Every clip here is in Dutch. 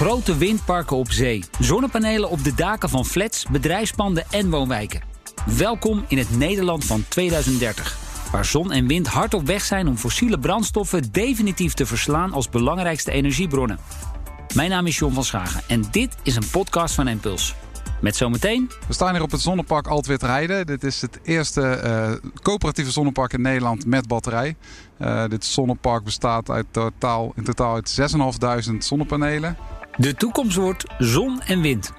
Grote windparken op zee, zonnepanelen op de daken van flats, bedrijfspanden en woonwijken. Welkom in het Nederland van 2030, waar zon en wind hard op weg zijn om fossiele brandstoffen definitief te verslaan als belangrijkste energiebronnen. Mijn naam is John van Schagen en dit is een podcast van Impuls. Met zometeen. We staan hier op het zonnepark Altwitrijden. Dit is het eerste uh, coöperatieve zonnepark in Nederland met batterij. Uh, dit zonnepark bestaat uit totaal, in totaal uit 6.500 zonnepanelen. De toekomst wordt zon en wind.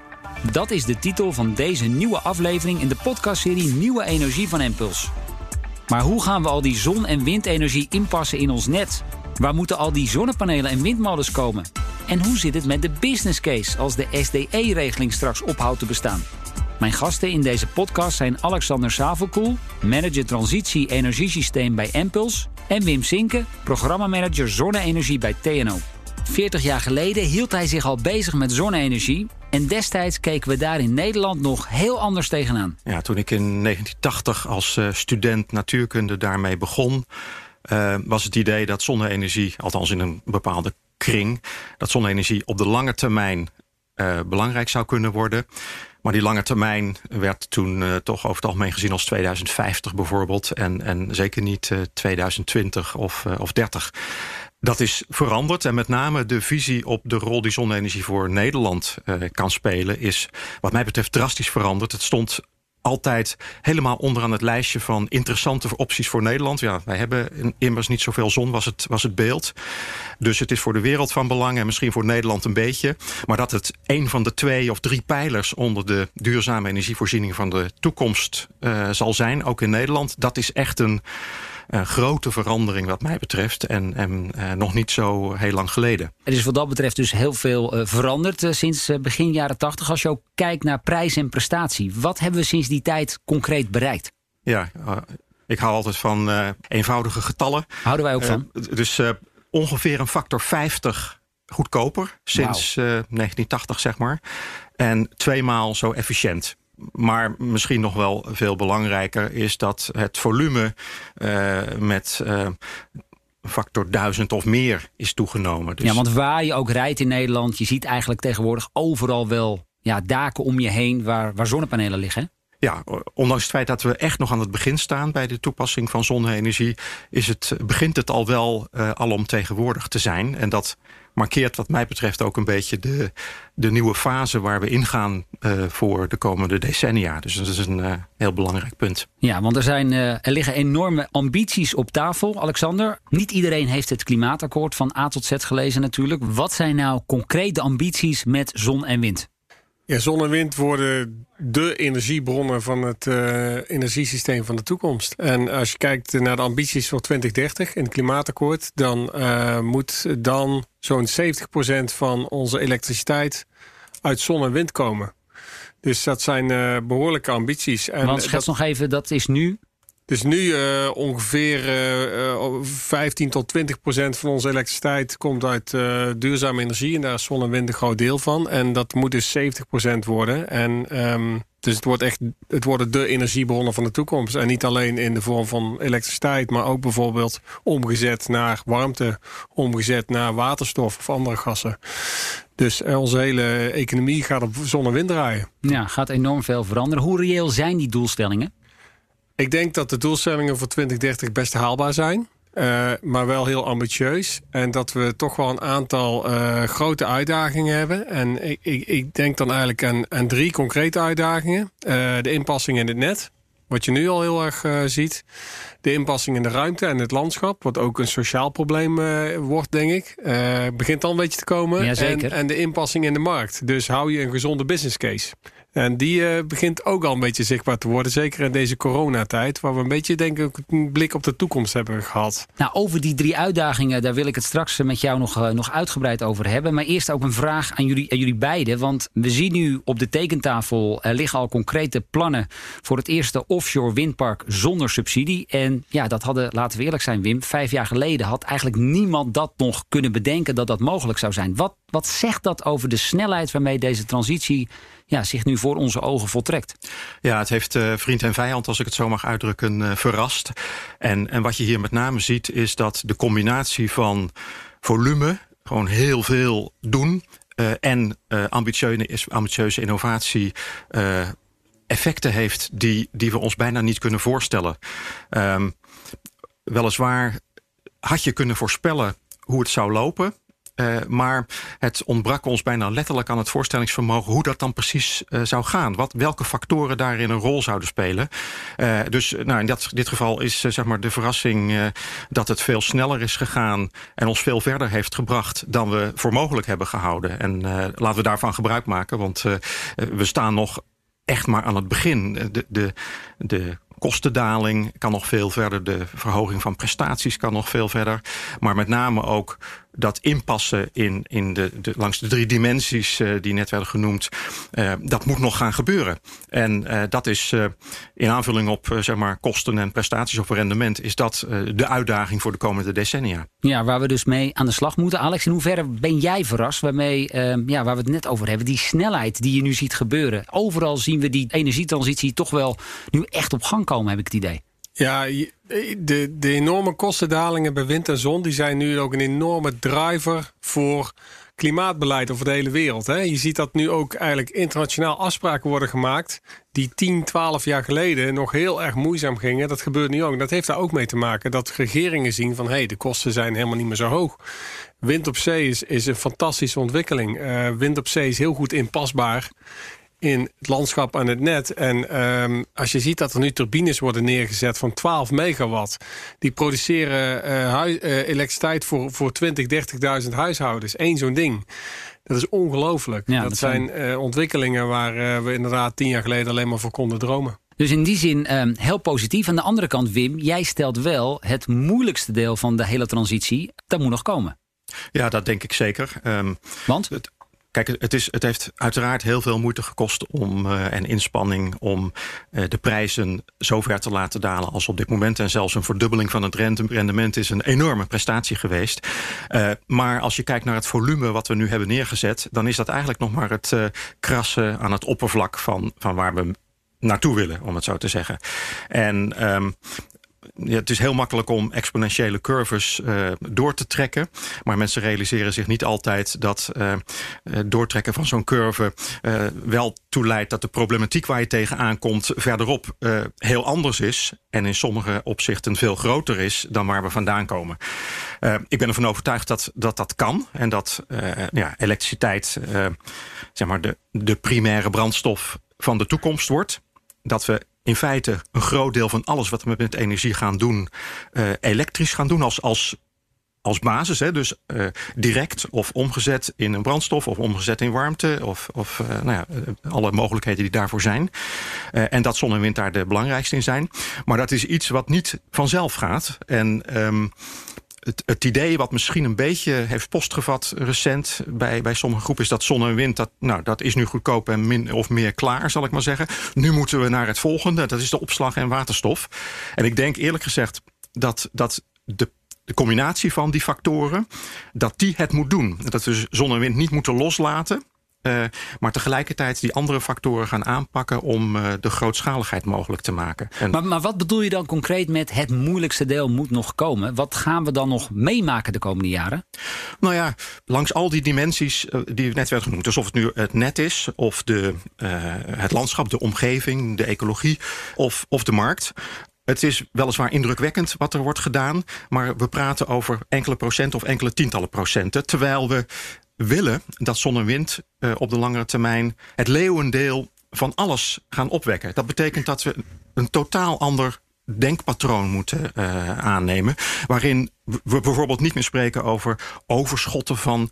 Dat is de titel van deze nieuwe aflevering in de podcastserie Nieuwe Energie van Impuls. Maar hoe gaan we al die zon- en windenergie inpassen in ons net? Waar moeten al die zonnepanelen en windmolens komen? En hoe zit het met de business case als de SDE-regeling straks ophoudt te bestaan? Mijn gasten in deze podcast zijn Alexander Savelkoel, manager transitie energiesysteem bij Empuls, en Wim Sinke, programmamanager zonne-energie bij TNO. 40 jaar geleden hield hij zich al bezig met zonne-energie. En destijds keken we daar in Nederland nog heel anders tegenaan. Ja, toen ik in 1980 als uh, student natuurkunde daarmee begon, uh, was het idee dat zonne-energie, althans in een bepaalde kring, dat zonne-energie op de lange termijn uh, belangrijk zou kunnen worden. Maar die lange termijn werd toen toch over het algemeen gezien als 2050 bijvoorbeeld. En, en zeker niet uh, 2020 of, uh, of 30. Dat is veranderd en met name de visie op de rol die zonne-energie voor Nederland kan spelen... is wat mij betreft drastisch veranderd. Het stond altijd helemaal onderaan het lijstje van interessante opties voor Nederland. Ja, wij hebben immers niet zoveel zon, was het, was het beeld. Dus het is voor de wereld van belang en misschien voor Nederland een beetje. Maar dat het een van de twee of drie pijlers onder de duurzame energievoorziening van de toekomst uh, zal zijn, ook in Nederland, dat is echt een een grote verandering wat mij betreft. En, en uh, nog niet zo heel lang geleden. Er is wat dat betreft dus heel veel uh, veranderd sinds begin jaren tachtig. Als je ook kijkt naar prijs en prestatie. Wat hebben we sinds die tijd concreet bereikt? Ja, ik hou altijd van eenvoudige getallen. Houden wij ook van. dus ongeveer een factor 50 goedkoper sinds wow. 1980, zeg maar. En tweemaal zo efficiënt. Maar misschien nog wel veel belangrijker is dat het volume uh, met uh, factor duizend of meer is toegenomen. Dus... Ja, want waar je ook rijdt in Nederland, je ziet eigenlijk tegenwoordig overal wel ja, daken om je heen waar, waar zonnepanelen liggen. Ja, ondanks het feit dat we echt nog aan het begin staan bij de toepassing van zonne-energie, is het, begint het al wel uh, alomtegenwoordig te zijn. En dat markeert wat mij betreft ook een beetje de, de nieuwe fase waar we ingaan uh, voor de komende decennia. Dus dat is een uh, heel belangrijk punt. Ja, want er, zijn, uh, er liggen enorme ambities op tafel. Alexander, niet iedereen heeft het klimaatakkoord van A tot Z gelezen natuurlijk. Wat zijn nou concreet de ambities met zon en wind? Ja, zon en wind worden de energiebronnen van het uh, energiesysteem van de toekomst. En als je kijkt naar de ambities voor 2030 in het klimaatakkoord, dan uh, moet dan zo'n 70% van onze elektriciteit uit zon en wind komen. Dus dat zijn uh, behoorlijke ambities. En Want schets nog even, dat is nu dus nu uh, ongeveer uh, 15 tot 20 procent van onze elektriciteit komt uit duurzame energie. En daar is zon en wind een groot deel van. En dat moet dus 70 procent worden. En um, dus het wordt echt het worden de energiebronnen van de toekomst. En niet alleen in de vorm van elektriciteit, maar ook bijvoorbeeld omgezet naar warmte, omgezet naar waterstof of andere gassen. Dus onze hele economie gaat op zon en wind draaien. Ja, gaat enorm veel veranderen. Hoe reëel zijn die doelstellingen? Ik denk dat de doelstellingen voor 2030 best haalbaar zijn. Uh, maar wel heel ambitieus. En dat we toch wel een aantal uh, grote uitdagingen hebben. En ik, ik, ik denk dan eigenlijk aan, aan drie concrete uitdagingen. Uh, de inpassing in het net. Wat je nu al heel erg ziet. De inpassing in de ruimte en het landschap. Wat ook een sociaal probleem wordt, denk ik. begint dan een beetje te komen. En, en de inpassing in de markt. Dus hou je een gezonde business case. En die uh, begint ook al een beetje zichtbaar te worden. Zeker in deze coronatijd. Waar we een beetje denk ik een blik op de toekomst hebben gehad. Nou, over die drie uitdagingen, daar wil ik het straks met jou nog, uh, nog uitgebreid over hebben. Maar eerst ook een vraag aan jullie, aan jullie beiden. Want we zien nu op de tekentafel, er liggen al concrete plannen voor het eerste offshore windpark zonder subsidie. En ja, dat hadden, laten we eerlijk zijn Wim, vijf jaar geleden had eigenlijk niemand dat nog kunnen bedenken dat dat mogelijk zou zijn. Wat, wat zegt dat over de snelheid waarmee deze transitie ja, zich nu voor onze ogen voltrekt. Ja, het heeft uh, vriend en vijand, als ik het zo mag uitdrukken, uh, verrast. En, en wat je hier met name ziet, is dat de combinatie van volume, gewoon heel veel doen, en ambitieuze, ambitieuze innovatie effecten heeft die, die we ons bijna niet kunnen voorstellen. Um, weliswaar had je kunnen voorspellen hoe het zou lopen. Uh, maar het ontbrak ons bijna letterlijk aan het voorstellingsvermogen hoe dat dan precies uh, zou gaan. Wat, welke factoren daarin een rol zouden spelen. Uh, dus nou, in dat, dit geval is zeg maar de verrassing dat het veel sneller is gegaan en ons veel verder heeft gebracht dan we voor mogelijk hebben gehouden. En laten we daarvan gebruik maken, want we staan nog echt maar aan het begin. De, de, de kostendaling kan nog veel verder. De verhoging van prestaties kan nog veel verder. Maar met name ook dat inpassen in, in de, de, langs de drie dimensies uh, die net werden genoemd, uh, dat moet nog gaan gebeuren. En uh, dat is in aanvulling op zeg maar kosten en prestaties op rendement, is dat de uitdaging voor de komende decennia. Ja, waar we dus mee aan de slag moeten. Alex, in hoeverre ben jij verrast waarmee, ja, waar we het net over hebben, die snelheid die je nu ziet gebeuren. Overal zien we die energietransitie toch wel nu echt op gang komen, heb ik het idee. Ja, de, de enorme kostendalingen bij wind en zon... die zijn nu ook een enorme driver voor klimaatbeleid over de hele wereld. Hè? Je ziet dat nu ook eigenlijk internationaal afspraken worden gemaakt... die 10, 12 jaar geleden nog heel erg moeizaam gingen. Dat gebeurt nu ook. Dat heeft daar ook mee te maken dat regeringen zien van... hé, hey, de kosten zijn helemaal niet meer zo hoog. Wind op zee is, is een fantastische ontwikkeling. Uh, wind op zee is heel goed inpasbaar in het landschap aan het net. En um, als je ziet dat er nu turbines worden neergezet van 12 megawatt. Die produceren uh, uh, elektriciteit voor, voor 20, 30.000 huishoudens. Eén zo'n ding. Dat is ongelooflijk. Ja, dat, zijn, zijn uh, ontwikkelingen waar we inderdaad tien jaar geleden alleen maar voor konden dromen. Dus in die zin um, heel positief. Aan de andere kant, Wim, jij stelt wel het moeilijkste deel van de hele transitie. Dat moet nog komen. Ja, dat denk ik zeker. Um, Want? Het, Kijk, het, is, het heeft uiteraard heel veel moeite gekost om, uh, en inspanning om uh, de prijzen zo ver te laten dalen als op dit moment. En zelfs een verdubbeling van het rendement is een enorme prestatie geweest. Uh, maar als je kijkt naar het volume wat we nu hebben neergezet, dan is dat eigenlijk nog maar het krassen aan het oppervlak van, van waar we naartoe willen, om het zo te zeggen. En um, ja, het is heel makkelijk om exponentiële curves uh, door te trekken. Maar mensen realiseren zich niet altijd dat uh, doortrekken van zo'n curve uh, wel toeleidt dat de problematiek waar je tegenaan komt verderop heel anders is. En in sommige opzichten veel groter is dan waar we vandaan komen. ik ben ervan overtuigd dat dat, dat kan. En dat ja, elektriciteit zeg maar de, de primaire brandstof van de toekomst wordt. Dat we in feite een groot deel van alles wat we met energie gaan doen, uh, elektrisch gaan doen als, als, als basis. Hè? Dus uh, direct of omgezet in een brandstof of omgezet in warmte of, of uh, nou ja, alle mogelijkheden die daarvoor zijn. en dat zon en wind daar de belangrijkste in zijn. Maar dat is iets wat niet vanzelf gaat. En um, het, het, idee wat misschien een beetje heeft postgevat recent bij, bij sommige groepen is dat zon en wind, dat, nou, dat is nu goedkoop en min of meer klaar, zal ik maar zeggen. Nu moeten we naar het volgende, dat is de opslag en waterstof. En ik denk eerlijk gezegd dat, dat de de combinatie van die factoren, dat die het moet doen. Dat we zon en wind niet moeten loslaten. Uh, maar tegelijkertijd die andere factoren gaan aanpakken om uh, de grootschaligheid mogelijk te maken. En maar, maar wat bedoel je dan concreet met het moeilijkste deel moet nog komen? Wat gaan we dan nog meemaken de komende jaren? Nou ja, langs al die dimensies uh, die net werden genoemd. Dus of het nu het net is, of de, het landschap, de omgeving, de ecologie, of, of de markt. Het is weliswaar indrukwekkend wat er wordt gedaan, maar we praten over enkele procent of enkele tientallen procenten. Terwijl we willen dat zon en wind uh, op de langere termijn het leeuwendeel van alles gaan opwekken. Dat betekent dat we een totaal ander denkpatroon moeten uh, aannemen. Waarin we bijvoorbeeld niet meer spreken over overschotten van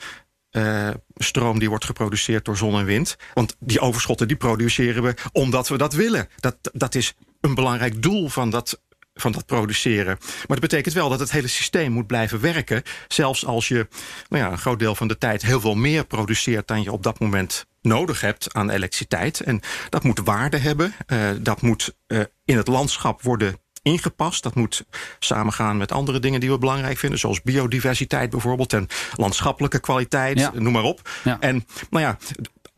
uh, stroom die wordt geproduceerd door zon en wind. Want die overschotten die produceren we omdat we dat willen. Dat, dat is een belangrijk doel van dat van dat produceren. Maar dat betekent wel dat het hele systeem moet blijven werken. Zelfs als je nou ja, een groot deel van de tijd heel veel meer produceert dan je op dat moment nodig hebt aan elektriciteit. En dat moet waarde hebben. Uh, dat moet uh, in het landschap worden ingepast. Dat moet samengaan met andere dingen die we belangrijk vinden, zoals biodiversiteit bijvoorbeeld en landschappelijke kwaliteit, ja. noem maar op. Ja. En nou ja,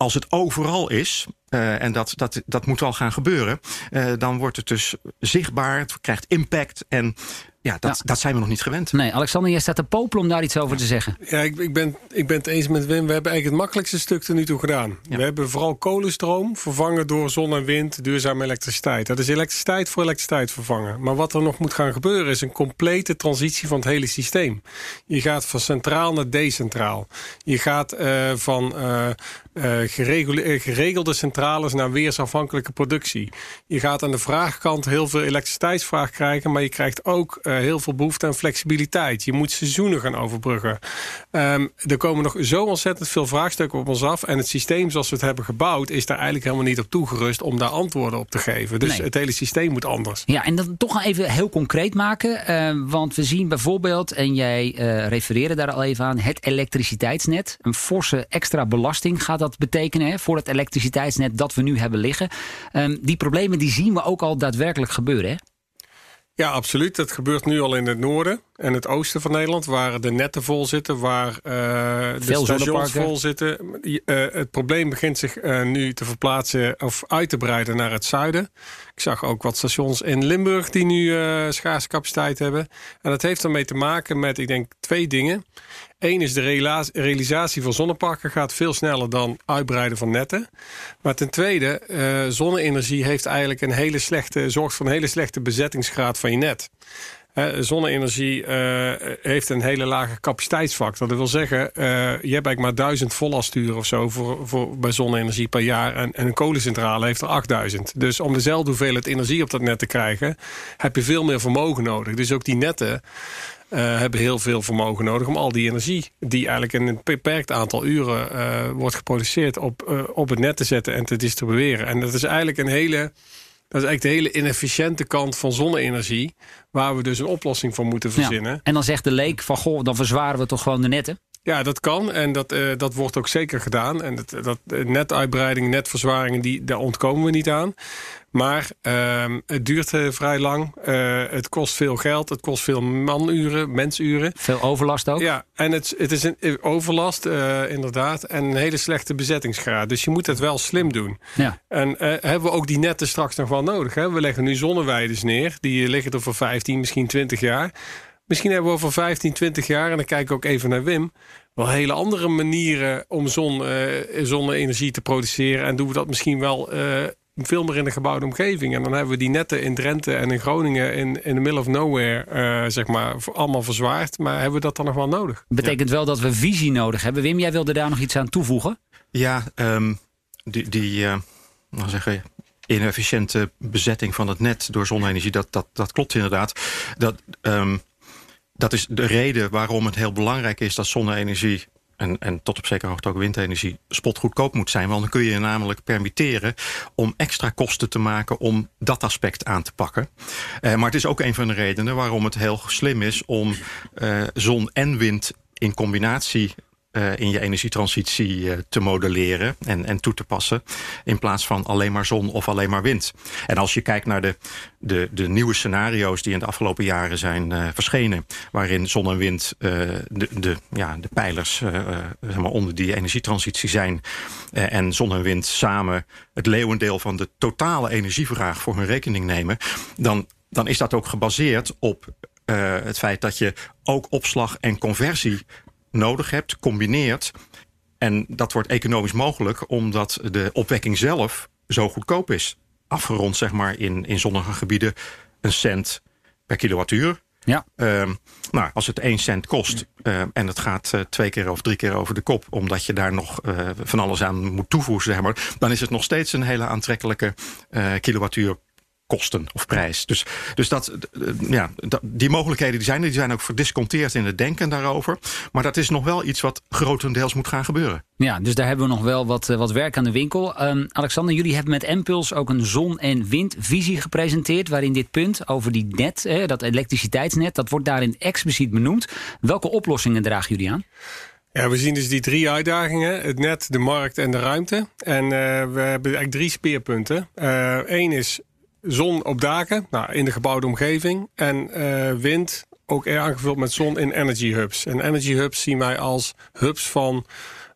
als het overal is, uh, en dat, dat, dat moet wel gaan gebeuren, uh, dan wordt het dus zichtbaar, het krijgt impact en ja, dat, dat zijn we nog niet gewend. Nee, Alexander, jij staat te popelen om daar iets over te zeggen. Ja, ik, ik, ben, ik ben het eens met Wim. We hebben eigenlijk het makkelijkste stuk er nu toe gedaan. We hebben vooral kolenstroom vervangen door zon en wind, duurzame elektriciteit. Dat is elektriciteit voor elektriciteit vervangen. Maar wat er nog moet gaan gebeuren is een complete transitie van het hele systeem. Je gaat van centraal naar decentraal. Je gaat uh, van uh, uh, geregelde centrales naar weersafhankelijke productie. Je gaat aan de vraagkant heel veel elektriciteitsvraag krijgen, maar je krijgt ook uh, heel veel behoefte aan flexibiliteit. Je moet seizoenen gaan overbruggen. Um, er komen nog zo ontzettend veel vraagstukken op ons af. En het systeem zoals we het hebben gebouwd, is daar eigenlijk helemaal niet op toegerust om daar antwoorden op te geven. Dus nee. het hele systeem moet anders. Ja, en dat toch even heel concreet maken. Uh, want we zien bijvoorbeeld, en jij uh, refereerde daar al even aan, het elektriciteitsnet. Een forse extra belasting gaat dat betekenen hè, voor het elektriciteitsnet dat we nu hebben liggen. Um, die problemen die zien we ook al daadwerkelijk gebeuren. Hè? Ja, absoluut. Dat gebeurt nu al in het noorden en het oosten van Nederland, waar de netten vol zitten, waar uh, de stations vol zitten. Uh, het probleem begint zich uh, nu te verplaatsen of uit te breiden naar het zuiden. Ik zag ook wat stations in Limburg die nu schaarse capaciteit hebben. En dat heeft ermee te maken met, ik denk, twee dingen. Eén is de realisatie van zonneparken gaat veel sneller dan uitbreiden van netten. Maar ten tweede, uh, zonne-energie heeft eigenlijk een hele slechte, zorgt voor een hele slechte bezettingsgraad van je net. Uh, zonne-energie uh, heeft een hele lage capaciteitsfactor. Dat wil zeggen, je hebt eigenlijk maar 1000 vollasturen of zo voor, voor, bij zonne-energie per jaar. En, en, een kolencentrale heeft er 8000. Dus om dezelfde hoeveelheid energie op dat net te krijgen, heb je veel meer vermogen nodig. Dus ook die netten hebben heel veel vermogen nodig om al die energie, die eigenlijk in een beperkt aantal uren uh, wordt geproduceerd, op, uh, op het net te zetten en te distribueren. En dat is eigenlijk een hele. Dat is eigenlijk de hele inefficiënte kant van zonne-energie, waar we dus een oplossing voor moeten verzinnen. Ja. En dan zegt de leek van goh, dan verzwaren we toch gewoon de netten? Ja, dat kan en dat, uh, dat wordt ook zeker gedaan. En dat, dat netuitbreiding, netverzwaringen, die, daar ontkomen we niet aan. Maar uh, het duurt uh, vrij lang. Het kost veel geld. Het kost veel manuren, mensuren. Veel overlast ook? Ja, en het, het is een overlast inderdaad. En een hele slechte bezettingsgraad. Dus je moet het wel slim doen. Ja. En hebben we ook die netten straks nog wel nodig? Hè? We leggen nu zonneweides neer. Die liggen er voor 15, misschien 20 jaar. Misschien hebben we over 15, 20 jaar... en dan kijk ik ook even naar Wim wel hele andere manieren om zon, uh, zonne-energie te produceren. En doen we dat misschien wel uh, veel meer in de gebouwde omgeving. En dan hebben we die netten in Drenthe en in Groningen in, in the middle of nowhere, uh, zeg maar, allemaal verzwaard. Maar hebben we dat dan nog wel nodig? Betekent ja. wel dat we visie nodig hebben. Wim, jij wilde daar nog iets aan toevoegen? Ja, um, die, die zeggen, inefficiënte bezetting van het net door zonne-energie, dat, dat, dat klopt inderdaad. Dat, um, dat is de reden waarom het heel belangrijk is dat zonne-energie en, en tot op zekere hoogte ook windenergie spotgoedkoop moet zijn. Want dan kun je je namelijk permitteren om extra kosten te maken om dat aspect aan te pakken. Uh, maar het is ook een van de redenen waarom het heel slim is om uh, zon en wind in combinatie uh, in je energietransitie uh, te modelleren en, en toe te passen. In plaats van alleen maar zon of alleen maar wind. En als je kijkt naar de, de, de nieuwe scenario's die in de afgelopen jaren zijn uh, verschenen. Waarin zon en wind de, de, ja, de pijlers zeg maar onder die energietransitie zijn. en zon en wind samen het leeuwendeel van de totale energievraag voor hun rekening nemen. Dan, dan is dat ook gebaseerd op het feit dat je ook opslag en conversie nodig hebt, combineert. En dat wordt economisch mogelijk omdat de opwekking zelf zo goedkoop is. Afgerond zeg maar in, in zonnige gebieden een cent per kilowattuur. Ja. Uh, nou, als het 1 cent kost uh, en het gaat uh, twee keer of drie keer over de kop, omdat je daar nog uh, van alles aan moet toevoegen, zeg maar, dan is het nog steeds een hele aantrekkelijke kilowattuur kosten of prijs. Dus, dus dat, ja, dat, die mogelijkheden die zijn er, die zijn ook verdisconteerd in het denken daarover. Maar dat is nog wel iets wat grotendeels moet gaan gebeuren. Ja, dus daar hebben we nog wel wat, wat werk aan de winkel. Um, Alexander, jullie hebben met Impuls ook een zon- en windvisie gepresenteerd... waarin dit punt over die net, eh, dat elektriciteitsnet... dat wordt daarin expliciet benoemd. Welke oplossingen dragen jullie aan? Ja, we zien dus die drie uitdagingen. Het net, de markt en de ruimte. En uh, we hebben eigenlijk drie speerpunten. Eén uh, is zon op daken, nou, in de gebouwde omgeving. En uh, wind ook aangevuld met zon in energy hubs. En energy hubs zien wij als hubs van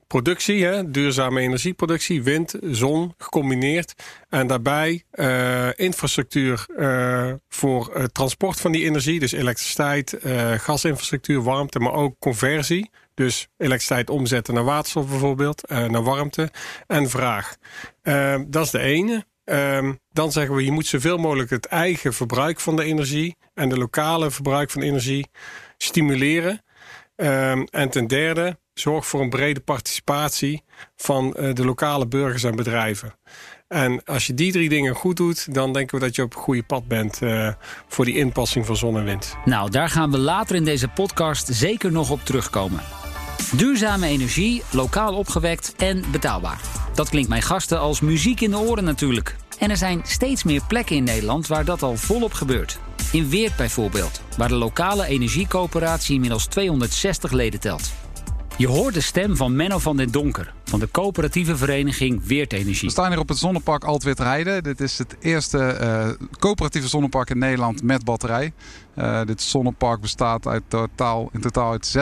productie, hè, duurzame energieproductie, wind, zon gecombineerd. En daarbij uh, infrastructuur uh, voor uh, transport van die energie, dus elektriciteit, gasinfrastructuur, warmte, maar ook conversie. Dus elektriciteit omzetten naar waterstof bijvoorbeeld, naar warmte en vraag. dat is de ene. Um, dan zeggen we, je moet zoveel mogelijk het eigen verbruik van de energie en de lokale verbruik van energie stimuleren. Um, en ten derde, zorg voor een brede participatie van uh, de lokale burgers en bedrijven. En als je die drie dingen goed doet, dan denken we dat je op het goede pad bent uh, voor die inpassing van zon en wind. Nou, daar gaan we later in deze podcast zeker nog op terugkomen. Duurzame energie, lokaal opgewekt en betaalbaar. Dat klinkt mijn gasten als muziek in de oren natuurlijk. En er zijn steeds meer plekken in Nederland waar dat al volop gebeurt. In Weert bijvoorbeeld, waar de lokale energiecoöperatie inmiddels 260 leden telt. Je hoort de stem van Menno van den Donker van de coöperatieve vereniging Weertenergie. We staan hier op het zonnepark Altwitrijden. Dit is het eerste uh, coöperatieve zonnepark in Nederland met batterij. Uh, dit zonnepark bestaat uit totaal, in totaal uit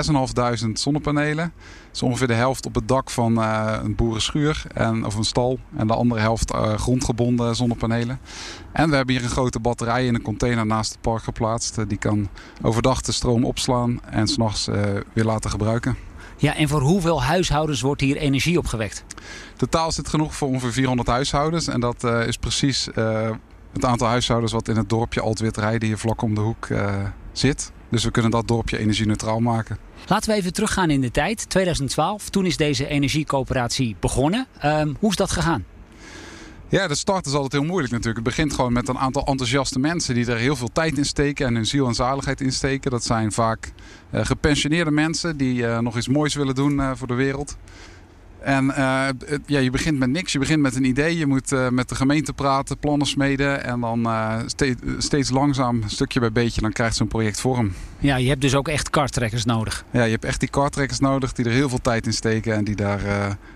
6.500 zonnepanelen. Dat is ongeveer de helft op het dak van uh, een boerenschuur en, of een stal. En de andere helft grondgebonden zonnepanelen. En we hebben hier een grote batterij in een container naast het park geplaatst. die kan overdag de stroom opslaan en s'nachts weer laten gebruiken. Ja, en voor hoeveel huishoudens wordt hier energie opgewekt? Totaal is het genoeg voor ongeveer 400 huishoudens. En dat uh, is precies uh, het aantal huishoudens wat in het dorpje Altwitrijden hier vlak om de hoek uh, zit. Dus we kunnen dat dorpje energie-neutraal maken. Laten we even teruggaan in de tijd, 2012. Toen is deze energiecoöperatie begonnen. Um, hoe is dat gegaan? Ja, de start is altijd heel moeilijk natuurlijk. Het begint gewoon met een aantal enthousiaste mensen die er heel veel tijd in steken en hun ziel en zaligheid in steken. Dat zijn vaak uh, gepensioneerde mensen die uh, nog iets moois willen doen uh, voor de wereld. En uh, ja, je begint met niks. Je begint met een idee. Je moet uh, met de gemeente praten, plannen smeden. En dan uh, steeds, steeds langzaam, stukje bij beetje, dan krijgt zo'n project vorm. Ja, je hebt dus ook echt karttrekkers nodig. Ja, je hebt echt die karttrekkers nodig die er heel veel tijd in steken. En die daar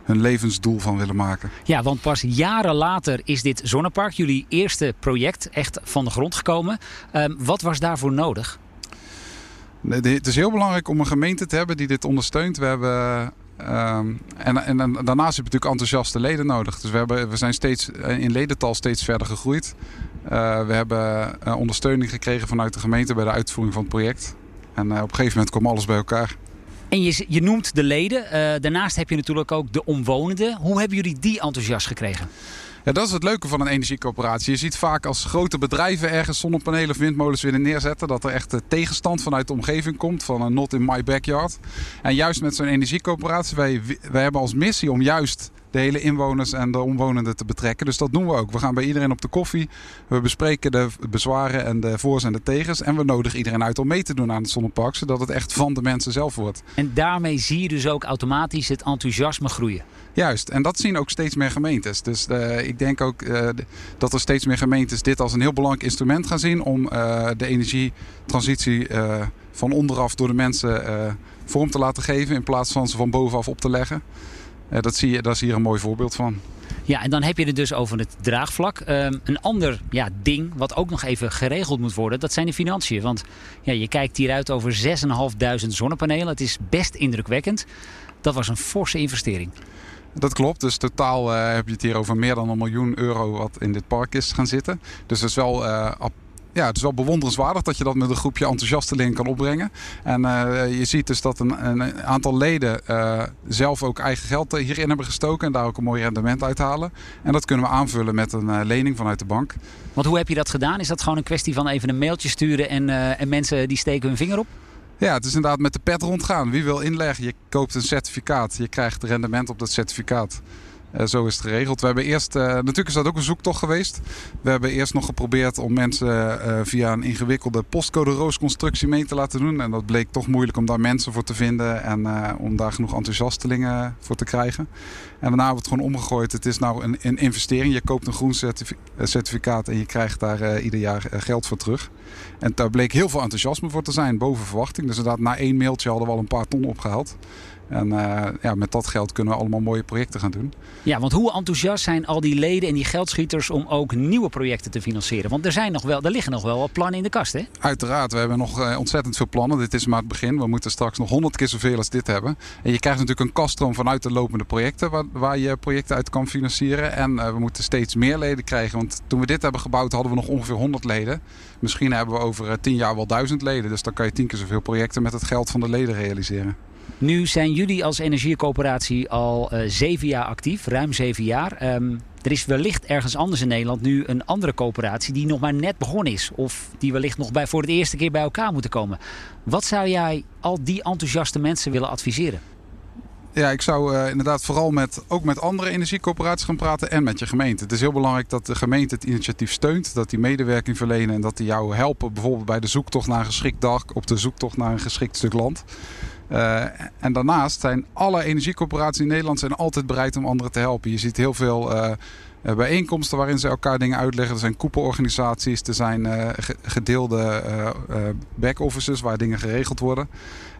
hun levensdoel van willen maken. Ja, want pas jaren later is dit zonnepark, jullie eerste project, echt van de grond gekomen. Ehm, wat was daarvoor nodig? Het is heel belangrijk om een gemeente te hebben die dit ondersteunt. We hebben Um, en, en, daarnaast heb je natuurlijk enthousiaste leden nodig. Dus we, hebben, we zijn steeds in ledental steeds verder gegroeid. Uh, we hebben uh, ondersteuning gekregen vanuit de gemeente bij de uitvoering van het project. En op een gegeven moment kwam alles bij elkaar. En je, je noemt de leden. daarnaast heb je natuurlijk ook de omwonenden. Hoe hebben jullie die enthousiast gekregen? Ja, dat is het leuke van een energiecoöperatie. Je ziet vaak als grote bedrijven ergens zonnepanelen of windmolens willen neerzetten, dat er echt tegenstand vanuit de omgeving komt van een not in my backyard. En juist met zo'n energiecoöperatie, wij, wij hebben als missie om juist de hele inwoners en de omwonenden te betrekken. Dus dat doen we ook. We gaan bij iedereen op de koffie. We bespreken de bezwaren en de voor's en de tegens. En we nodigen iedereen uit om mee te doen aan het zonnepark. Zodat het echt van de mensen zelf wordt. En daarmee zie je dus ook automatisch het enthousiasme groeien. Juist, en dat zien ook steeds meer gemeentes. Dus uh, ik denk ook uh, dat er steeds meer gemeentes dit als een heel belangrijk instrument gaan zien om uh, de energietransitie van onderaf door de mensen vorm te laten geven in plaats van ze van bovenaf op te leggen. Dat, zie je, dat is hier een mooi voorbeeld van. Ja, en dan heb je het dus over het draagvlak. Um, een ander ja, ding wat ook nog even geregeld moet worden, dat zijn de financiën. Want ja, je kijkt hieruit over 6.500 zonnepanelen. Het is best indrukwekkend. Dat was een forse investering. Dat klopt. Dus totaal uh, heb je het hier over meer dan een miljoen euro wat in dit park is gaan zitten. Dus het is wel uh, ja, het is wel bewonderenswaardig dat je dat met een groepje enthousiastelingen kan opbrengen. En uh, je ziet dus dat een, een aantal leden uh, zelf ook eigen geld hierin hebben gestoken en daar ook een mooi rendement uithalen. En dat kunnen we aanvullen met een uh, lening vanuit de bank. Want hoe heb je dat gedaan? Is dat gewoon een kwestie van even een mailtje sturen en, en mensen die steken hun vinger op? Ja, het is inderdaad met de pet rondgaan. Wie wil inleggen? Je koopt een certificaat. Je krijgt rendement op dat certificaat. Uh, zo is het geregeld. We hebben eerst, uh, natuurlijk is dat ook een zoektocht geweest. We hebben eerst nog geprobeerd om mensen uh, via een ingewikkelde postcode roosconstructie mee te laten doen. En dat bleek toch moeilijk om daar mensen voor te vinden en om daar genoeg enthousiastelingen voor te krijgen. En daarna hebben we het gewoon omgegooid. Het is nou een, een investering. Je koopt een groen certificaat en je krijgt daar ieder jaar geld voor terug. En daar bleek heel veel enthousiasme voor te zijn, boven verwachting. Dus inderdaad, na één mailtje hadden we al een paar ton opgehaald. En ja, met dat geld kunnen we allemaal mooie projecten gaan doen. Ja, want hoe enthousiast zijn al die leden en die geldschieters om ook nieuwe projecten te financieren? Want er, zijn nog wel, er liggen nog wel wat plannen in de kast, hè? Uiteraard, we hebben nog ontzettend veel plannen. Dit is maar het begin. We moeten straks nog honderd keer zoveel als dit hebben. En je krijgt natuurlijk een kaststroom vanuit de lopende projecten waar, waar je projecten uit kan financieren. En we moeten steeds meer leden krijgen. Want toen we dit hebben gebouwd hadden we nog ongeveer 100 leden. Misschien hebben we over 10 jaar wel 1000 leden. Dus dan kan je tien keer zoveel projecten met het geld van de leden realiseren. Nu zijn jullie als energiecoöperatie al uh, zeven jaar actief, ruim zeven jaar. Um, er is wellicht ergens anders in Nederland nu een andere coöperatie die nog maar net begonnen is. Of die wellicht nog bij, voor de eerste keer bij elkaar moeten komen. Wat zou jij al die enthousiaste mensen willen adviseren? Ja, ik zou uh, inderdaad vooral met, ook met andere energiecoöperaties gaan praten en met je gemeente. Het is heel belangrijk dat de gemeente het initiatief steunt, dat die medewerking verlenen en dat die jou helpen bijvoorbeeld bij de zoektocht naar een geschikt dak, op de zoektocht naar een geschikt stuk land. Uh, en daarnaast zijn alle energiecoöperaties in Nederland zijn altijd bereid om anderen te helpen. Je ziet heel veel uh, bijeenkomsten waarin ze elkaar dingen uitleggen. Er zijn koepelorganisaties, er zijn uh, gedeelde back-offices waar dingen geregeld worden.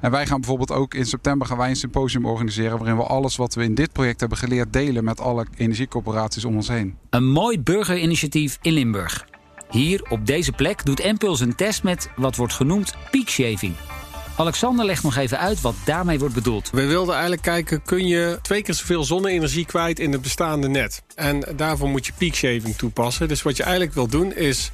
En wij gaan bijvoorbeeld ook in september gaan wij een symposium organiseren waarin we alles wat we in dit project hebben geleerd delen met alle energiecoöperaties om ons heen. Een mooi burgerinitiatief in Limburg. Hier op deze plek doet Empuls een test met wat wordt genoemd peak shaving. Alexander legt nog even uit wat daarmee wordt bedoeld. We wilden eigenlijk kijken, kun je twee keer zoveel zonne-energie kwijt in het bestaande net? En daarvoor moet je peakshaving toepassen. Dus wat je eigenlijk wil doen is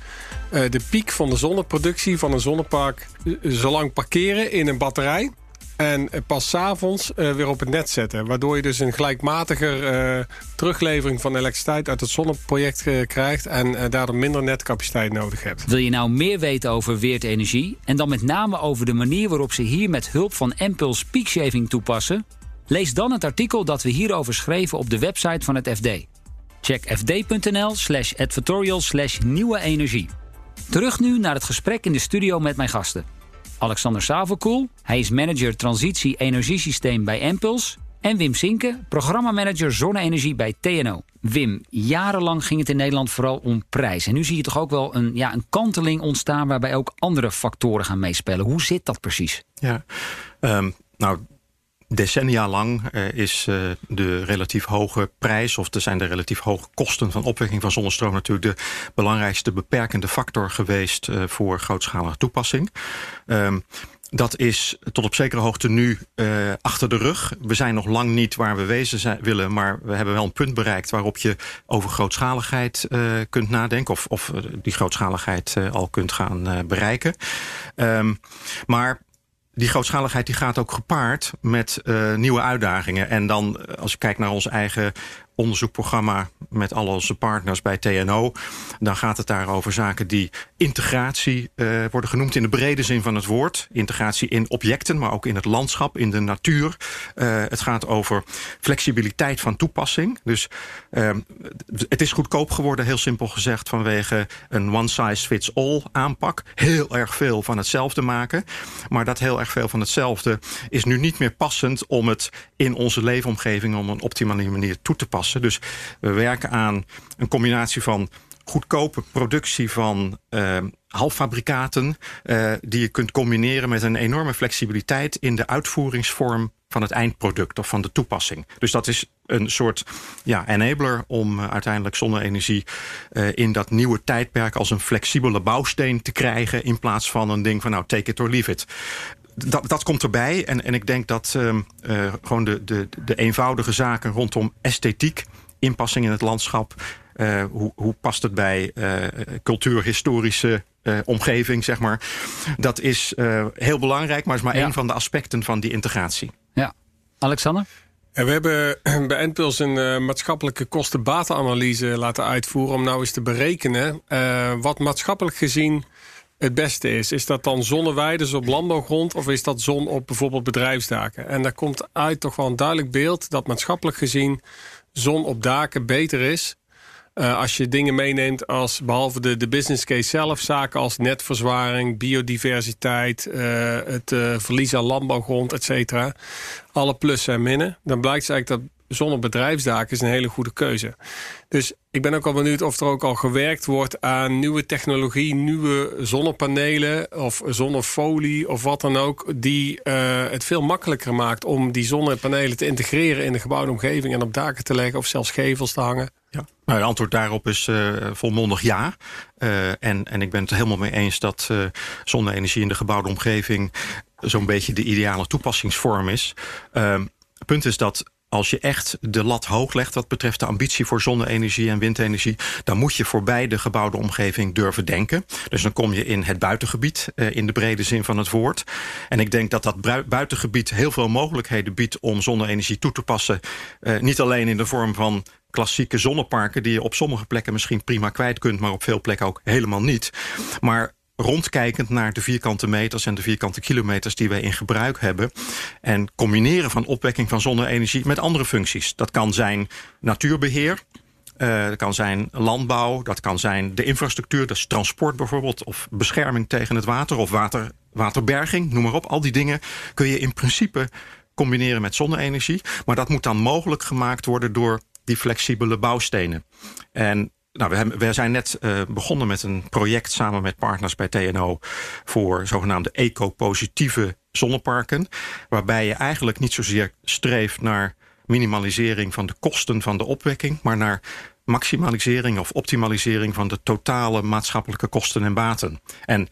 uh, de piek van de zonneproductie van een zonnepark uh, zo lang parkeren in een batterij. En pas s'avonds uh, weer op het net zetten. Waardoor je dus een gelijkmatiger uh, teruglevering van elektriciteit uit het zonneproject krijgt. En daardoor minder netcapaciteit nodig hebt. Wil je nou meer weten over weerdenergie? En dan met name over de manier waarop ze hier met hulp van Impulse peakshaving toepassen? Lees dan het artikel dat we hierover schreven op de website van het FD. Check fd.nl slash advertorial slash nieuwe energie. Terug nu naar het gesprek in de studio met mijn gasten. Alexander Savelkoel. Hij is manager transitie energiesysteem bij Empuls. En Wim Sinke, programmamanager zonne-energie bij TNO. Wim, jarenlang ging het in Nederland vooral om prijs. En nu zie je toch ook wel een, ja, een kanteling ontstaan... waarbij ook andere factoren gaan meespelen. Hoe zit dat precies? Ja, um, nou, decennia lang uh, is uh, de relatief hoge prijs... of er zijn de relatief hoge kosten van opwekking van zonnestroom... natuurlijk de belangrijkste beperkende factor geweest... Uh, voor grootschalige toepassing. Um, dat is tot op zekere hoogte nu achter de rug. We zijn nog lang niet waar we wezen willen... maar we hebben wel een punt bereikt waarop je over grootschaligheid kunt nadenken... of, of die grootschaligheid al kunt gaan bereiken. Um, maar die grootschaligheid die gaat ook gepaard met uh, nieuwe uitdagingen. En dan, als je kijkt naar ons eigen onderzoekprogramma met al onze partners bij TNO. Dan gaat het daar over zaken die integratie uh, worden genoemd in de brede zin van het woord. Integratie in objecten, maar ook in het landschap, in de natuur. Uh, het gaat over flexibiliteit van toepassing. Dus uh, het is goedkoop geworden, heel simpel gezegd, vanwege een one size fits all aanpak. Heel erg veel van hetzelfde maken. Maar dat heel erg veel van hetzelfde is nu niet meer passend om het in onze leefomgeving op een optimale manier toe te passen. Dus we werken aan een combinatie van goedkope productie van uh, halffabrikaten... Uh, die je kunt combineren met een enorme flexibiliteit... in de uitvoeringsvorm van het eindproduct of van de toepassing. Dus dat is een soort ja, enabler om uh, uiteindelijk zonne-energie... in dat nieuwe tijdperk als een flexibele bouwsteen te krijgen... in plaats van een ding van nou, take it or leave it dat, dat komt erbij. En, en ik denk dat uh, uh, gewoon de, de, de eenvoudige zaken rondom esthetiek, inpassing in het landschap. Uh, hoe, hoe past het bij cultuurhistorische omgeving, zeg maar. Dat is heel belangrijk, maar is maar ja. één van de aspecten van die integratie. Ja. Alexander? En we hebben bij Enpuls een uh, maatschappelijke kosten-batenanalyse laten uitvoeren... om nou eens te berekenen uh, wat maatschappelijk gezien het beste is. Is dat dan zonneweiden op landbouwgrond of is dat zon op bijvoorbeeld bedrijfsdaken? En daar komt uit toch wel een duidelijk beeld dat maatschappelijk gezien zon op daken beter is. Uh, als je dingen meeneemt als behalve de, de business case zelf, zaken als netverzwaring, biodiversiteit, uh, het uh, verlies aan landbouwgrond, et cetera. Alle plussen en minnen. Dan blijkt eigenlijk dat zonnebedrijfsdaken is een hele goede keuze. Dus ik ben ook al benieuwd of er ook al gewerkt wordt aan nieuwe technologie, nieuwe zonnepanelen of zonnefolie of wat dan ook, die uh, het veel makkelijker maakt om die zonnepanelen te integreren in de gebouwde omgeving en op daken te leggen of zelfs gevels te hangen. Ja. Nou, het antwoord daarop is uh, volmondig ja. Uh, en, en ik ben het er helemaal mee eens dat zonne-energie in de gebouwde omgeving zo'n beetje de ideale toepassingsvorm is. het punt is dat als je echt de lat hoog legt wat betreft de ambitie voor zonne-energie en windenergie, dan moet je voorbij de gebouwde omgeving durven denken. Dus dan kom je in het buitengebied, uh, in de brede zin van het woord. En ik denk dat dat buitengebied heel veel mogelijkheden biedt om zonne-energie toe te passen. Uh, niet alleen in de vorm van klassieke zonneparken... die je op sommige plekken misschien prima kwijt kunt... maar op veel plekken ook helemaal niet. Maar rondkijkend naar de vierkante meters en de vierkante kilometers die wij in gebruik hebben. En combineren van opwekking van zonne-energie met andere functies. Dat kan zijn natuurbeheer. Uh, dat kan zijn landbouw, dat kan zijn de infrastructuur, dus transport bijvoorbeeld, of bescherming tegen het water of water, waterberging, noem maar op. Al die dingen kun je in principe combineren met zonne-energie. Maar dat moet dan mogelijk gemaakt worden door die flexibele bouwstenen. En nou, we, hebben, we zijn net uh, begonnen met een project samen met partners bij TNO voor zogenaamde eco-positieve zonneparken. Waarbij je eigenlijk niet zozeer streeft naar minimalisering van de kosten van de opwekking, maar naar maximalisering of optimalisering van de totale maatschappelijke kosten en baten. En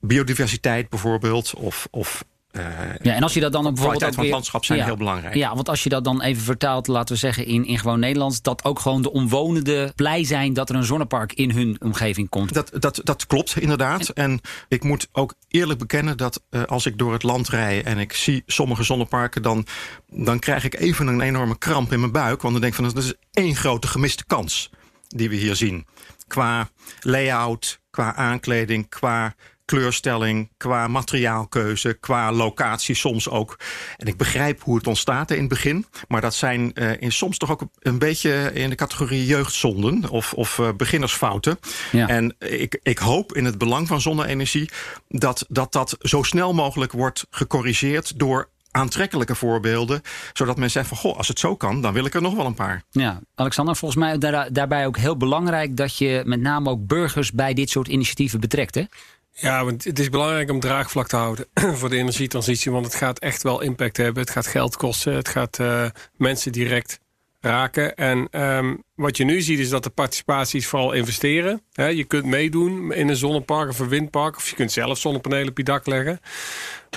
biodiversiteit bijvoorbeeld, of, of uh, ja, en als je dat dan bijvoorbeeld. Van het landschap zijn heel belangrijk. Ja, want als je dat dan even vertaalt, laten we zeggen in, in gewoon Nederlands, dat ook gewoon de omwonenden blij zijn dat er een zonnepark in hun omgeving komt. Dat, dat, dat klopt inderdaad. En, ik moet ook eerlijk bekennen dat uh, als ik door het land rij en ik zie sommige zonneparken, dan, dan krijg ik even een enorme kramp in mijn buik. Want dan denk ik van dat is één grote gemiste kans die we hier zien. Qua layout, qua aankleding, qua kleurstelling, qua materiaalkeuze, qua locatie soms ook. En ik begrijp hoe het ontstaat in het begin. Maar dat zijn uh, in soms toch ook een beetje in de categorie jeugdzonden of, of uh, beginnersfouten. Ja. En ik, ik hoop in het belang van zonne-energie dat, dat dat zo snel mogelijk wordt gecorrigeerd door aantrekkelijke voorbeelden. Zodat men zegt van, goh, als het zo kan, dan wil ik er nog wel een paar. Ja, Alexander, volgens mij daar, daarbij ook heel belangrijk... dat je met name ook burgers bij dit soort initiatieven betrekt, hè? Ja, want het is belangrijk om draagvlak te houden voor de energietransitie. Want het gaat echt wel impact hebben. Het gaat geld kosten. Het gaat uh, mensen direct raken. En um, wat je nu ziet is dat de participaties vooral investeren. Je kunt meedoen in een zonnepark of een windpark. Of je kunt zelf zonnepanelen op je dak leggen.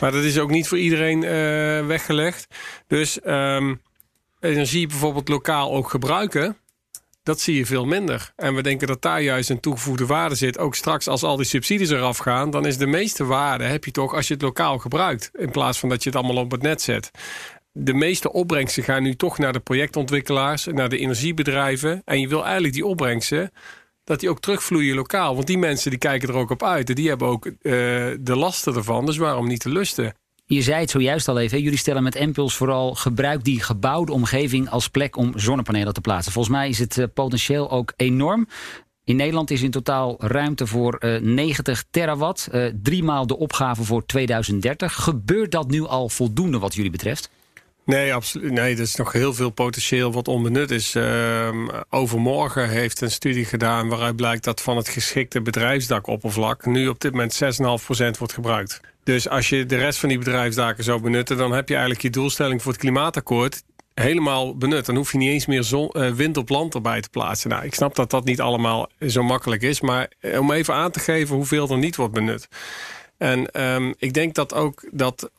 Maar dat is ook niet voor iedereen uh, weggelegd. Dus um, energie bijvoorbeeld lokaal ook gebruiken dat zie je veel minder. En we denken dat daar juist een toegevoegde waarde zit. Ook straks als al die subsidies eraf gaan, dan is de meeste waarde heb je toch als je het lokaal gebruikt. In plaats van dat je het allemaal op het net zet. De meeste opbrengsten gaan nu toch naar de projectontwikkelaars, naar de energiebedrijven. En je wil eigenlijk die opbrengsten dat die ook terugvloeien lokaal. Want die mensen die kijken er ook op uit. En die hebben ook uh, de lasten ervan. Dus waarom niet te lusten? Je zei het zojuist al even, jullie stellen met Empuls vooral gebruik die gebouwde omgeving als plek om zonnepanelen te plaatsen. Volgens mij is het uh, potentieel ook enorm. In Nederland is in totaal ruimte voor uh, 90 terawatt, uh, driemaal de opgave voor 2030. Gebeurt dat nu al voldoende wat jullie betreft? Nee, absoluut. Nee, er is nog heel veel potentieel wat onbenut is. Uh, overmorgen heeft een studie gedaan waaruit blijkt dat van het geschikte bedrijfsdakoppervlak nu op dit moment 6,5% wordt gebruikt. Dus als je de rest van die bedrijfsdaken zou benutten... dan heb je eigenlijk je doelstelling voor het klimaatakkoord helemaal benut. Dan hoef je niet eens meer uh, wind op land erbij te plaatsen. Nou, ik snap dat dat niet allemaal zo makkelijk is. Maar eh, om even aan te geven hoeveel er niet wordt benut. En um, ik denk dat ook dat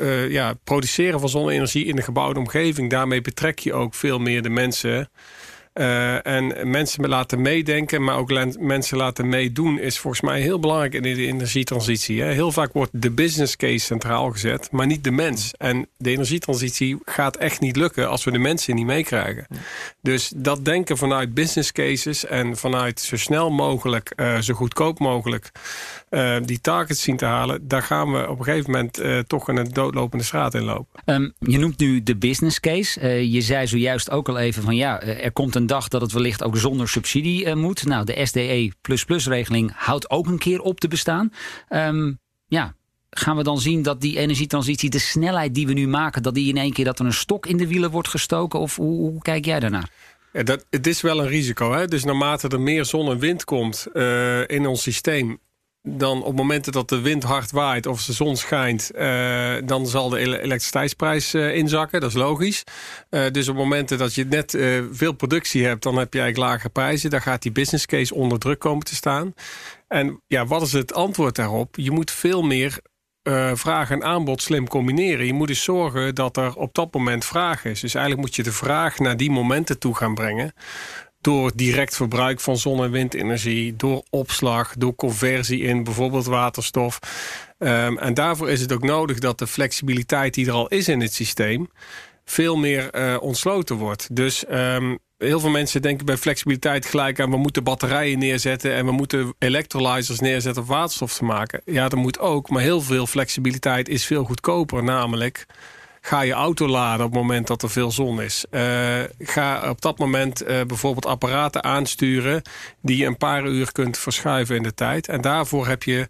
uh, ja, produceren van zonne-energie in de gebouwde omgeving... daarmee betrek je ook veel meer de mensen... Uh, en mensen laten meedenken, maar ook mensen laten meedoen... is volgens mij heel belangrijk in de energietransitie. Hè. Heel vaak wordt de business case centraal gezet, maar niet de mens. En de energietransitie gaat echt niet lukken als we de mensen niet meekrijgen. Dus dat denken vanuit business cases en vanuit zo snel mogelijk... Uh, zo goedkoop mogelijk uh, die targets zien te halen... daar gaan we op een gegeven moment toch een doodlopende straat in lopen. Um, je noemt nu de business case. je zei zojuist ook al even van ja, er komt een dag dat het wellicht ook zonder subsidie uh, moet. Nou, de SDE++-regeling houdt ook een keer op te bestaan. Um, ja, gaan we dan zien dat die energietransitie, de snelheid die we nu maken, dat die in één keer dat er een stok in de wielen wordt gestoken? Of hoe, hoe kijk jij daarnaar? Dat, het is wel een risico. Hè? Dus naarmate er meer zon en wind komt uh, in ons systeem, dan op momenten dat de wind hard waait of de zon schijnt, uh, dan zal de elektriciteitsprijs uh, inzakken. Dat is logisch. Uh, dus op momenten dat je net veel productie hebt, dan heb je eigenlijk lage prijzen. Dan gaat die business case onder druk komen te staan. En ja, wat is het antwoord daarop? Je moet veel meer vraag en aanbod slim combineren. Je moet dus zorgen dat er op dat moment vraag is. Dus eigenlijk moet je de vraag naar die momenten toe gaan brengen door direct verbruik van zon- en windenergie, door opslag, door conversie in bijvoorbeeld waterstof. Um, en daarvoor is het ook nodig dat de flexibiliteit die er al is in het systeem veel meer uh, ontsloten wordt. Dus um, heel veel mensen denken bij flexibiliteit gelijk aan... we moeten batterijen neerzetten en we moeten electrolyzers neerzetten... om waterstof te maken. Ja, dat moet ook, maar heel veel flexibiliteit is veel goedkoper. Namelijk Ga je auto laden op het moment dat er veel zon is. Uh, ga op dat moment uh, bijvoorbeeld apparaten aansturen... die je een paar uur kunt verschuiven in de tijd. En daarvoor heb je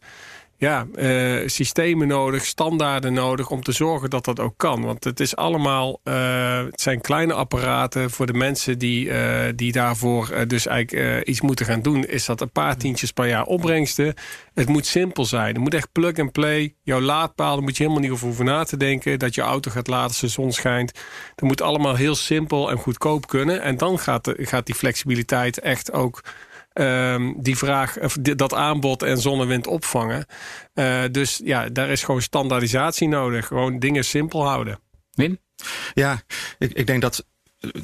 ja, uh, systemen nodig, standaarden nodig om te zorgen dat dat ook kan. Want het is allemaal, uh, het zijn kleine apparaten voor de mensen die, uh, die daarvoor dus eigenlijk iets moeten gaan doen. Is dat een paar tientjes per jaar opbrengsten. Het moet simpel zijn. Het moet echt plug and play. Jouw laadpaal, daar moet je helemaal niet over hoeven na te denken. Dat je auto gaat laden als de zon schijnt. Dat moet allemaal heel simpel en goedkoop kunnen. En dan gaat, de, gaat die flexibiliteit echt ook um, die vraag, of dat aanbod en zonnewind opvangen. Uh, dus ja, daar is gewoon standaardisatie nodig. Gewoon dingen simpel houden. Win? Ja, ik, ik denk dat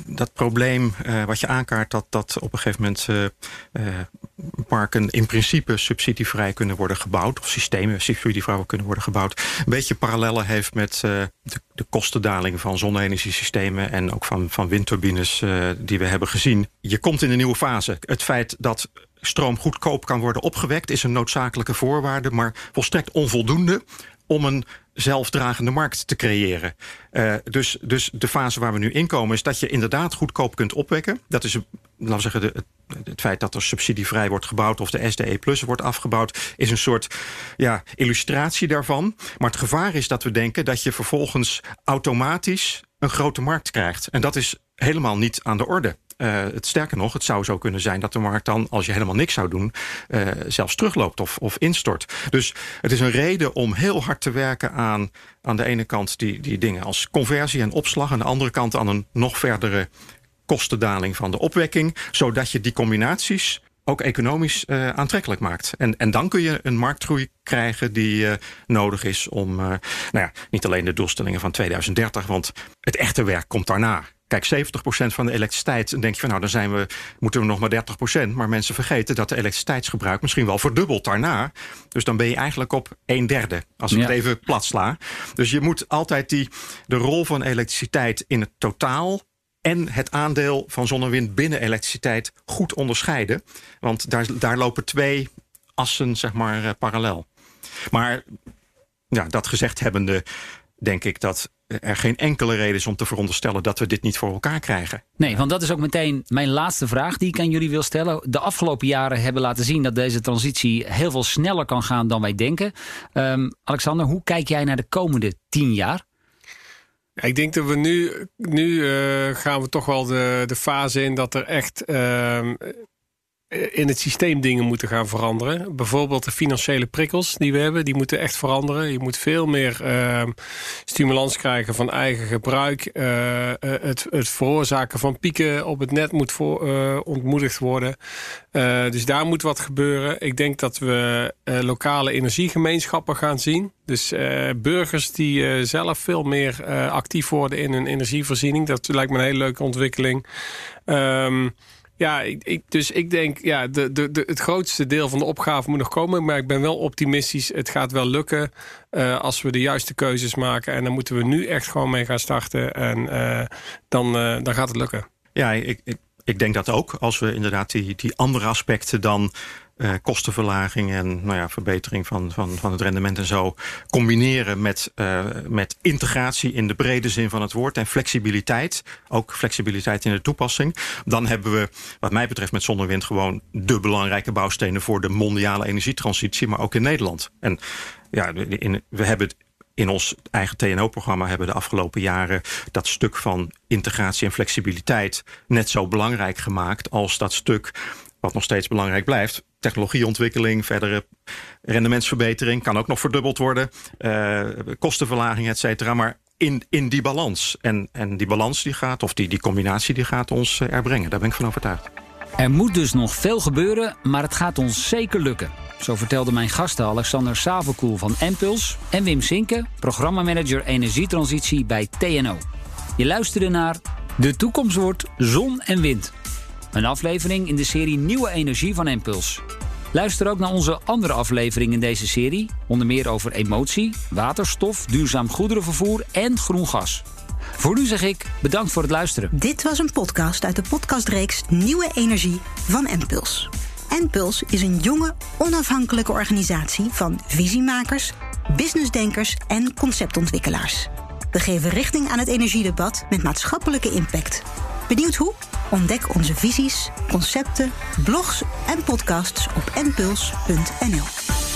dat probleem uh, wat je aankaart, dat, dat op een gegeven moment uh, uh, parken in principe subsidievrij kunnen worden gebouwd, of systemen subsidievrij kunnen worden gebouwd, een beetje parallellen heeft met de, de kostendaling van zonne-energiesystemen en ook van, van windturbines die we hebben gezien. Je komt in een nieuwe fase. Het feit dat stroom goedkoop kan worden opgewekt is een noodzakelijke voorwaarde, maar volstrekt onvoldoende om een zelfdragende markt te creëren. Uh, dus, dus de fase waar we nu in komen is dat je inderdaad goedkoop kunt opwekken. Dat is, laten we zeggen, het feit dat er subsidievrij wordt gebouwd of de SDE Plus wordt afgebouwd, is een soort ja, illustratie daarvan. Maar het gevaar is dat we denken dat je vervolgens automatisch een grote markt krijgt. En dat is helemaal niet aan de orde. Uh, het sterker nog, het zou zo kunnen zijn dat de markt dan, als je helemaal niks zou doen, uh, zelfs terugloopt of, of instort. Dus het is een reden om heel hard te werken aan, aan de ene kant die, die dingen als conversie en opslag, aan de andere kant aan een nog verdere kostendaling van de opwekking, zodat je die combinaties ook economisch uh, aantrekkelijk maakt. En, en dan kun je een marktgroei krijgen die nodig is om, nou ja, niet alleen de doelstellingen van 2030, want het echte werk komt daarna. Kijk, 70% van de elektriciteit, dan denk je van nou, dan zijn we, moeten we nog maar 30%. Maar mensen vergeten dat de elektriciteitsgebruik misschien wel verdubbelt daarna. Dus dan ben je eigenlijk op een derde, als ik ja. het even plat sla. Dus je moet altijd die, de rol van elektriciteit in het totaal en het aandeel van zon en wind binnen elektriciteit goed onderscheiden. Want daar, daar lopen twee assen, zeg maar, uh, parallel. Maar ja, dat gezegd hebbende, denk ik dat er geen enkele reden is om te veronderstellen dat we dit niet voor elkaar krijgen. Nee, want dat is ook meteen mijn laatste vraag die ik aan jullie wil stellen. De afgelopen jaren hebben laten zien dat deze transitie heel veel sneller kan gaan dan wij denken. Um, Alexander, hoe kijk jij naar de komende tien jaar? Ja, ik denk dat we nu, nu uh, gaan we toch wel de, de fase in dat er echt uh, in het systeem dingen moeten gaan veranderen. Bijvoorbeeld de financiële prikkels die we hebben, die moeten echt veranderen. Je moet veel meer uh, stimulans krijgen van eigen gebruik. Uh, het, het veroorzaken van pieken op het net moet voor, ontmoedigd worden. dus daar moet wat gebeuren. Ik denk dat we lokale energiegemeenschappen gaan zien. Dus burgers die zelf veel meer actief worden in hun energievoorziening. Dat lijkt me een hele leuke ontwikkeling. Um, ja, ik, ik, dus ik denk, ja, de, de, de, het grootste deel van de opgave moet nog komen. Maar ik ben wel optimistisch. Het gaat wel lukken uh, als we de juiste keuzes maken. En dan moeten we nu echt gewoon mee gaan starten. En uh, dan, uh, dan gaat het lukken. Ja, ik, ik, ik denk dat ook als we inderdaad die, die andere aspecten dan uh, kostenverlaging en nou ja, verbetering van, van, van het rendement en zo combineren met, uh, met integratie in de brede zin van het woord en flexibiliteit, ook flexibiliteit in de toepassing, dan hebben we, wat mij betreft, met zonnewind gewoon de belangrijke bouwstenen voor de mondiale energietransitie, maar ook in Nederland. En ja, in, we hebben in ons eigen TNO-programma hebben de afgelopen jaren dat stuk van integratie en flexibiliteit net zo belangrijk gemaakt als dat stuk wat nog steeds belangrijk blijft. Technologieontwikkeling, verdere rendementsverbetering kan ook nog verdubbeld worden. Uh, kostenverlaging, et cetera. Maar in, in die balans. En, en die balans die gaat, of die, die combinatie die gaat ons eh, erbrengen. Daar ben ik van overtuigd. Er moet dus nog veel gebeuren, maar het gaat ons zeker lukken. Zo vertelde mijn gasten Alexander Savelkoel van Empuls en Wim Sinke, programmamanager energietransitie bij TNO. Je luisterde naar De toekomst wordt zon en wind. Een aflevering in de serie Nieuwe Energie van Impuls. Luister ook naar onze andere afleveringen in deze serie, onder meer over emotie, waterstof, duurzaam goederenvervoer en groen gas. Voor nu zeg ik bedankt voor het luisteren. Dit was een podcast uit de podcastreeks Nieuwe Energie van Impuls. Impuls is een jonge, onafhankelijke organisatie van visiemakers, businessdenkers en conceptontwikkelaars. We geven richting aan het energiedebat met maatschappelijke impact. Benieuwd hoe? Ontdek onze visies, concepten, blogs en podcasts op npuls.nl.